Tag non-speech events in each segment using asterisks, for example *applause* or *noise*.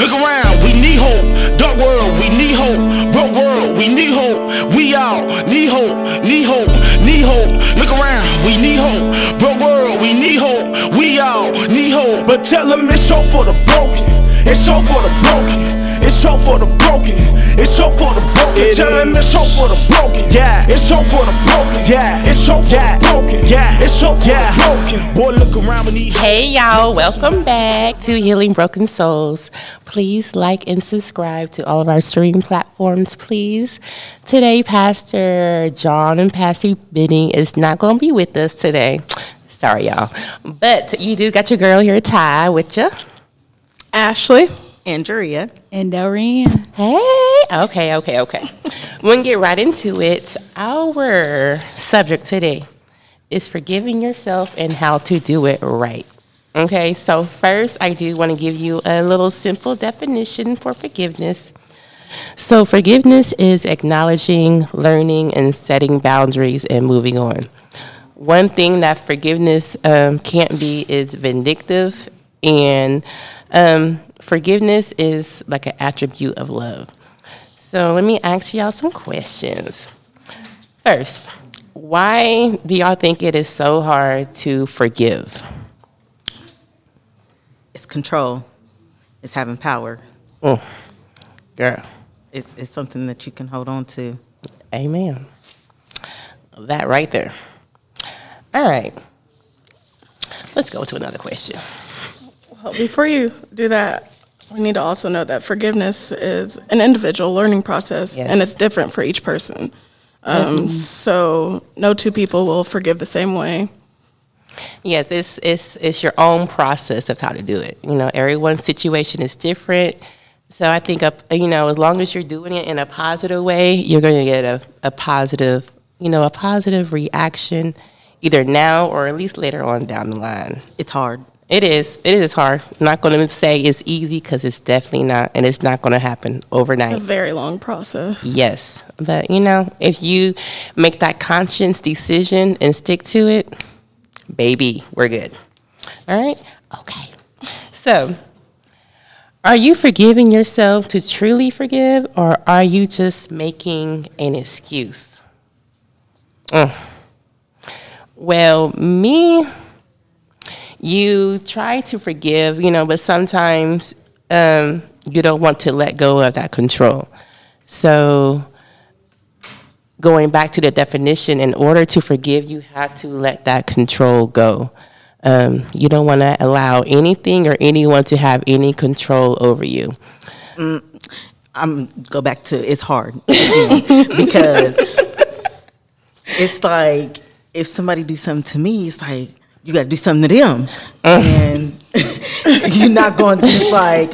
look around, we need hope. Dark world, we need hope. Broke world, we need hope. We all need hope, need hope, need hope. Look around, we need hope. Broke world, we need hope. We all need hope. But tell them it's hope for the broken. It's hope for the hope for the broken. It's hope for the broken. It Tell them it's hope for the broken. Yeah. It's hope for the broken. Yeah. It's hope for Yeah. the broken. Yeah. It's hope for Yeah. the broken. Boy, look around, we need Hey y'all, welcome back to Healing Broken Souls. Please like and subscribe to all of our streaming platforms, please. Today, Pastor John and Pastor Benny is not going to be with us today. Sorry, y'all. But you do got your girl here, Ty, with you. Ashley. Andrea. And Doreen. Hey, okay, okay, okay. We're gonna get right into it. Our subject today is forgiving yourself and how to do it right. Okay, so first, I do want to give you a little simple definition for forgiveness. So, forgiveness is acknowledging, learning, and setting boundaries and moving on. One thing that forgiveness um, can't be is vindictive, and um, forgiveness is like an attribute of love. So, let me ask y'all some questions. First, why do y'all think it is so hard to forgive? It's control. It's having power. Oh, Girl, It's, it's something that you can hold on to. amen. That right there. All right. Let's go to another question. Well, before you do that, we need to also know that forgiveness is an individual learning process, Yes. and it's different for each person. Um, so, no two people will forgive the same way. Yes, it's it's it's your own process of how to do it. You know, everyone's situation is different. So I think up you know, as long as you're doing it in a positive way, you're going to get a, a positive, you know, a positive reaction either now or at least later on down the line. It's hard. It is. It is hard. I'm not going to say it's easy because it's definitely not, and it's not going to happen It's overnight. a very long process. Yes, but you know, if you make that conscious decision and stick to it, baby, we're good. All right? Okay. So, are you forgiving yourself to truly forgive, or are you just making an excuse? Mm. Well, me, you try to forgive, you know, but sometimes um, you don't want to let go of that control. So, going back to the definition, in order to forgive, you have to let that control go. Um, you don't want to allow anything or anyone to have any control over you. I'm go back to it's hard *laughs* because it's like if somebody do something to me, it's like you got to do something to them, and *laughs* you're not going to just like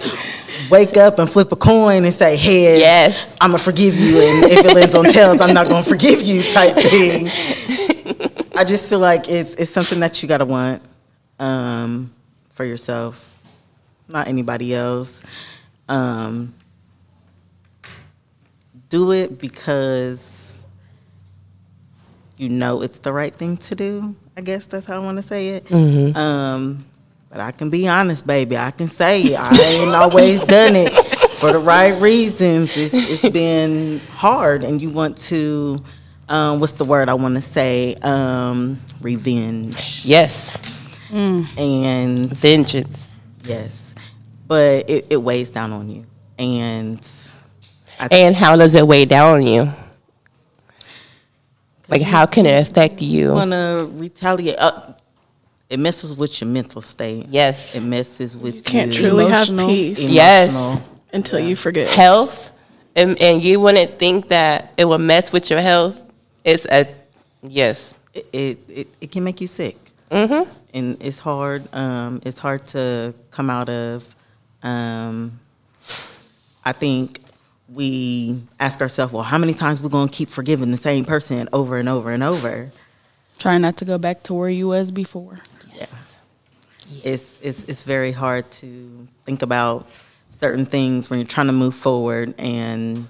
wake up and flip a coin and say, "Hey, Yes. I'm gonna forgive you," and if it lands on *laughs* tails, I'm not gonna forgive you, type *laughs* thing. I just feel like it's it's something that you gotta want um, for yourself, not anybody else. Um, do it because you know it's the right thing to do. I guess that's how I want to say it. Um, but I can be honest, baby. I can say I ain't always done it for the right reasons. It's, it's been hard, and you want to. Um, what's the word I want to say? Um, revenge Yes, and vengeance. yes, but it, it weighs down on you, and I And how does it weigh down on you? Like, how can it affect you? want to retaliate. Uh, it messes with your mental state. Yes. It messes with You can't your truly have Emotional. peace Yes. emotional- until you forget. Health, and, and you wouldn't think that it will mess with your health. It's a yes. It, it, it, it can make you sick. Mm-hmm. And it's hard. Um, it's hard to come out of. Um, I think we ask ourselves, well, how many times we're going to keep forgiving the same person over and over and over? Try not to go back to where you was before. Yes. It's it's it's very hard to think about certain things when you're trying to move forward and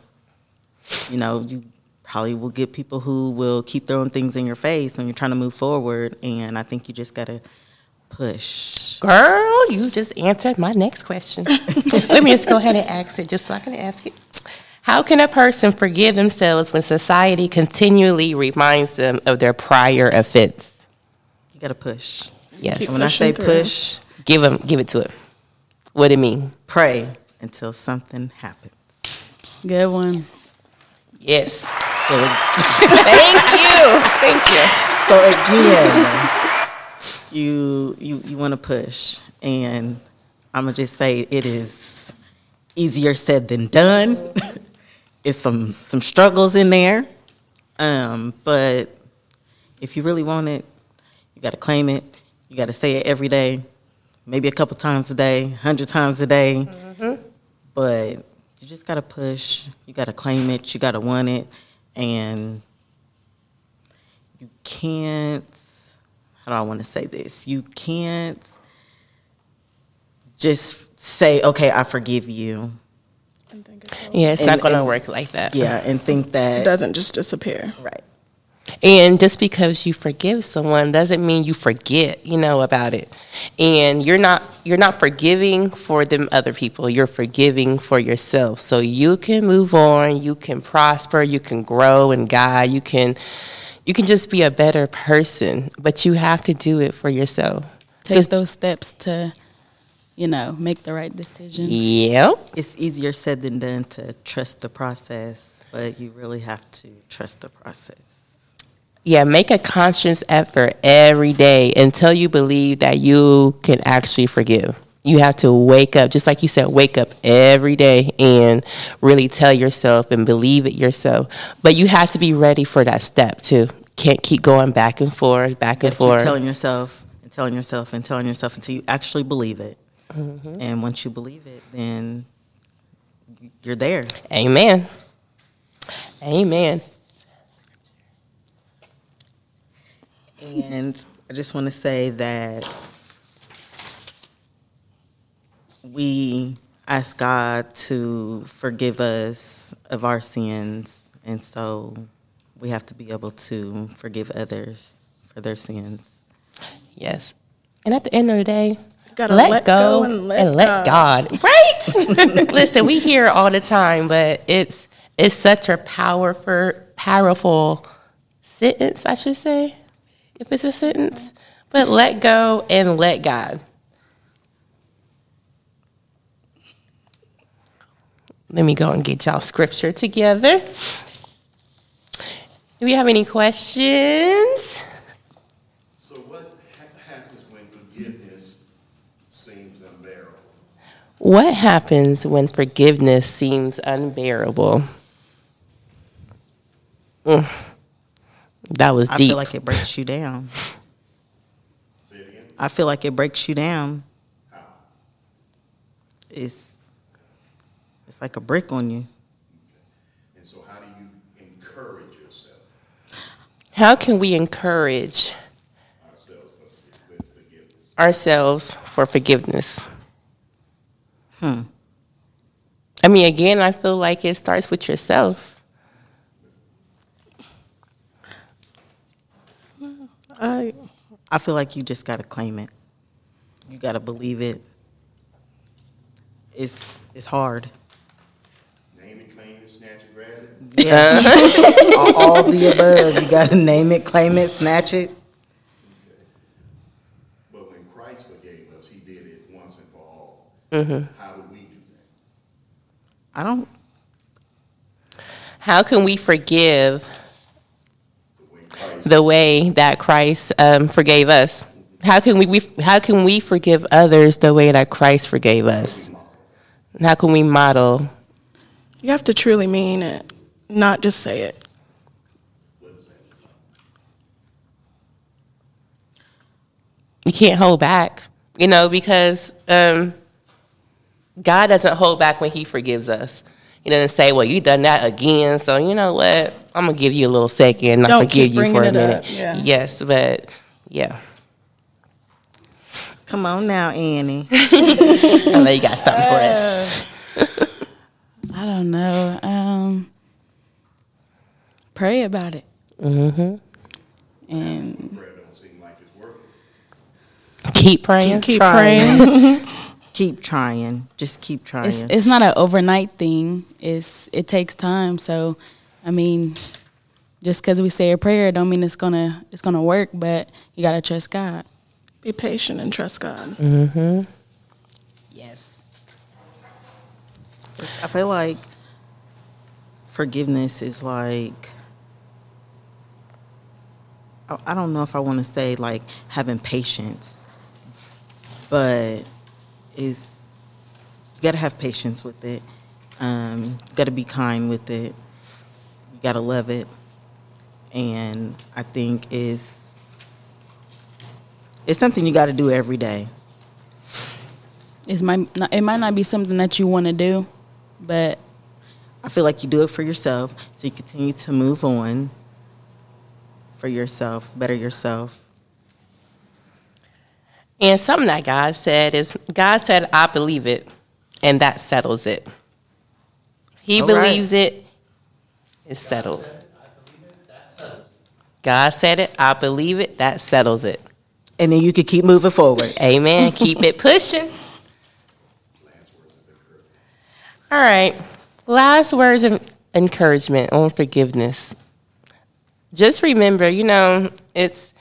you know you probably will get people who will keep throwing things in your face when you're trying to move forward and i think you just got to Push. Girl, you just answered my next question. *laughs* Let me just go ahead and ask it just so I can ask it. How can a person forgive themselves when society continually reminds them of their prior offense? You gotta push. Yes. Keep And when I say Pushing through. push, Give them, give it to it. What it mean? pray until something happens. Good ones. Yes. So, *laughs* Thank you. Thank you. so again, you you you want to push, and I'm gonna just say it is easier said than done. *laughs* it's some some struggles in there, um, but if you really want it, you got to claim it. You got to say it every day, maybe a couple times a day, hundred times a day. But you just got to push. You got to claim it. You got to want it, and you can't. How do I want to say this? You can't just say, "Okay, I forgive you." And think it's so- Yeah, it's And- not going to work like that. Yeah, and think that It doesn't just disappear. right. And just because you forgive someone doesn't mean you forget, you know, about it. And you're not you're not forgiving for them other people. You're forgiving for yourself. So you can move on, you can prosper, you can grow and God, you can you can just be a better person, but you have to do it for yourself. Take those steps to, you know, make the right decisions. Yep. It's easier said than done to trust the process, but you really have to trust the process. Yeah, make a conscious effort every day until you believe that you can actually forgive. You have to wake up, just like you said, wake up every day and really tell yourself and believe it yourself. But you have to be ready for that step too. Can't keep going back and forth, back You and gotta keep forth. telling yourself and telling yourself and telling yourself until you actually believe it. Mm-hmm. And once you believe it, then you're there. Amen. Amen. And I just want to say that we ask God to forgive us of our sins. And so we have to be able to forgive others for their sins. Yes. And at the end of the day, Gotta let, let go, go and and let, let God. *laughs* Right? *laughs* Listen, we hear it all the time, but it's it's such a powerful powerful sentence, I should say, if it's a sentence. But let go and let God. Let me go and get y'all scripture together. Do we have any questions? So what ha- happens when forgiveness seems unbearable? What happens when forgiveness seems unbearable? Mm. That was I deep. I feel like it breaks you down. Say it again? I feel like it breaks you down. How? It's it's like a brick on you. And so how do you encourage yourself, How can we encourage ourselves, with with forgiveness? Ourselves for forgiveness? Hmm. I mean, again, I feel like it starts with yourself. I I feel like you just gotta claim it. You gotta believe it. It's it's hard. Name it, claim it, snatch it, grab it? Yeah. *laughs* all, all the above. You gotta name it, claim it, snatch it. But when Christ forgave us, he did it once and for all. Mm-hmm. How do we do that? I don't How can we forgive The way Christ, the way that Christ um, forgave us? How can we, we how can we forgive others the way that Christ forgave us? How can we model? you have to truly mean it, not just say it. what does that mean? You can't hold back, you know, because um, God doesn't hold back when He forgives us. He doesn't say, "Well, you done that again, so you know what? I'm gonna give you a little second. I Don't forgive keep you for a minute." yeah. Yes, but yeah, come on now, Annie. *laughs* I know you got something for us. *laughs* I don't know. Um, pray about it. Mm-hmm. And Prayer don't seem like it's working. Keep praying. Keep trying. praying. *laughs* keep trying. Just keep trying. It's it's not an overnight thing. It's it takes time. So, I mean, just because we say a prayer, don't mean it's gonna it's gonna work. But you gotta trust God. Be patient and trust God. Mm-hmm. Yes. I feel like forgiveness is like I I don't know if I want to say like having patience, but is you got to have patience with it. Um, you got to be kind with it. You got to love it, and I think is it's something you got to do every day. It might not, it might not be something that you want to do, but I feel like you do it for yourself, so you continue to move on for yourself, better yourself. And something that God said is God said, I believe it, and that settles it. He All right. believes it, it's settled. God said it, I believe it, that settles it. And then you can keep moving forward. Amen. *laughs* Keep it pushing. All right. Last words of encouragement on forgiveness. Just remember, you know, it's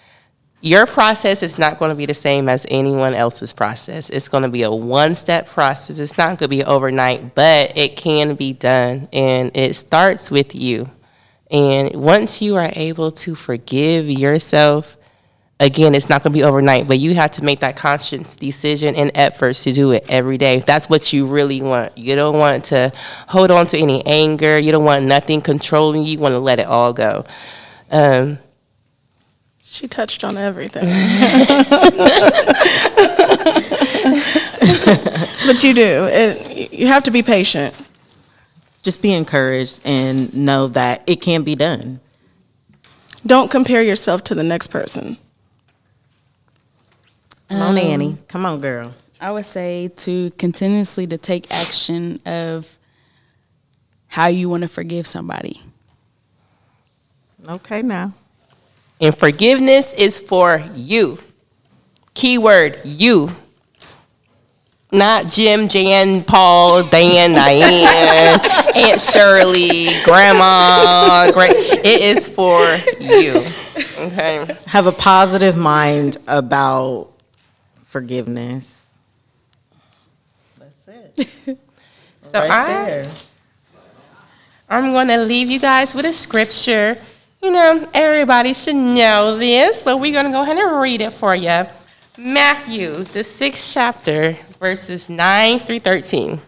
your process is not going to be the same as anyone else's process. It's going to be a one step process. It's not going to be overnight, but it can be done. And it starts with you. And once you are able to forgive yourself, again, it's not going to be overnight, but you have to make that conscious decision and efforts to do it every day. That's what you really want, you don't want to hold on to any anger. You don't want nothing controlling you. You want to let it all go. Um, She touched on everything. *laughs* but you do. It, you have to be patient. Just be encouraged and know that it can be done. Don't compare yourself to the next person. Come on, um, Annie. Come on, girl. I would say to continuously to take action of how you want to forgive somebody. Okay, now. And forgiveness is for you. Keyword you. Not Jim, Jan, Paul, Dan, *laughs* Diane, Aunt Shirley, Grandma. Great. It is for you. Okay. Have a positive mind about forgiveness. That's it. *laughs* So right I, there. I'm going to leave you guys with a scripture. You know, everybody should know this, but we're going to go ahead and read it for you. Matthew, the sixth chapter, verses 9 through 13.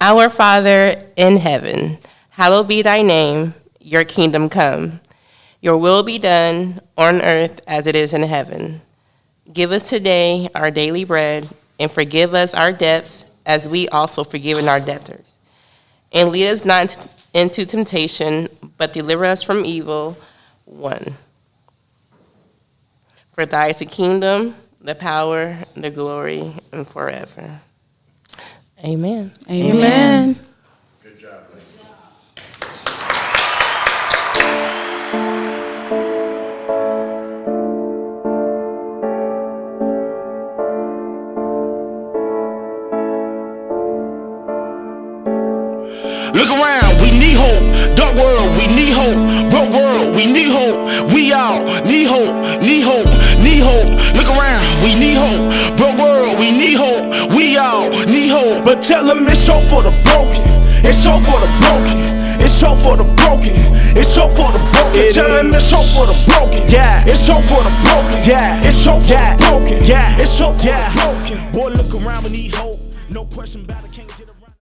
Our Father in heaven, hallowed be thy name, your kingdom come. Your will be done on earth as it is in heaven. Give us today our daily bread, and forgive us our debts as we also forgive our debtors. And lead us not into temptation, but deliver us from evil. One. For thy is the kingdom, the power, the glory, and forever. Amen. Amen. Good Tell them it's all for the broken. It's all for the broken. It's all for the broken. It's all for the broken. It Tell them it's all for the broken. Yeah. It's all for the broken. Yeah. It's all for yeah. the broken. Yeah. It's all for yeah. the broken. Boy, look around and need hope. No question about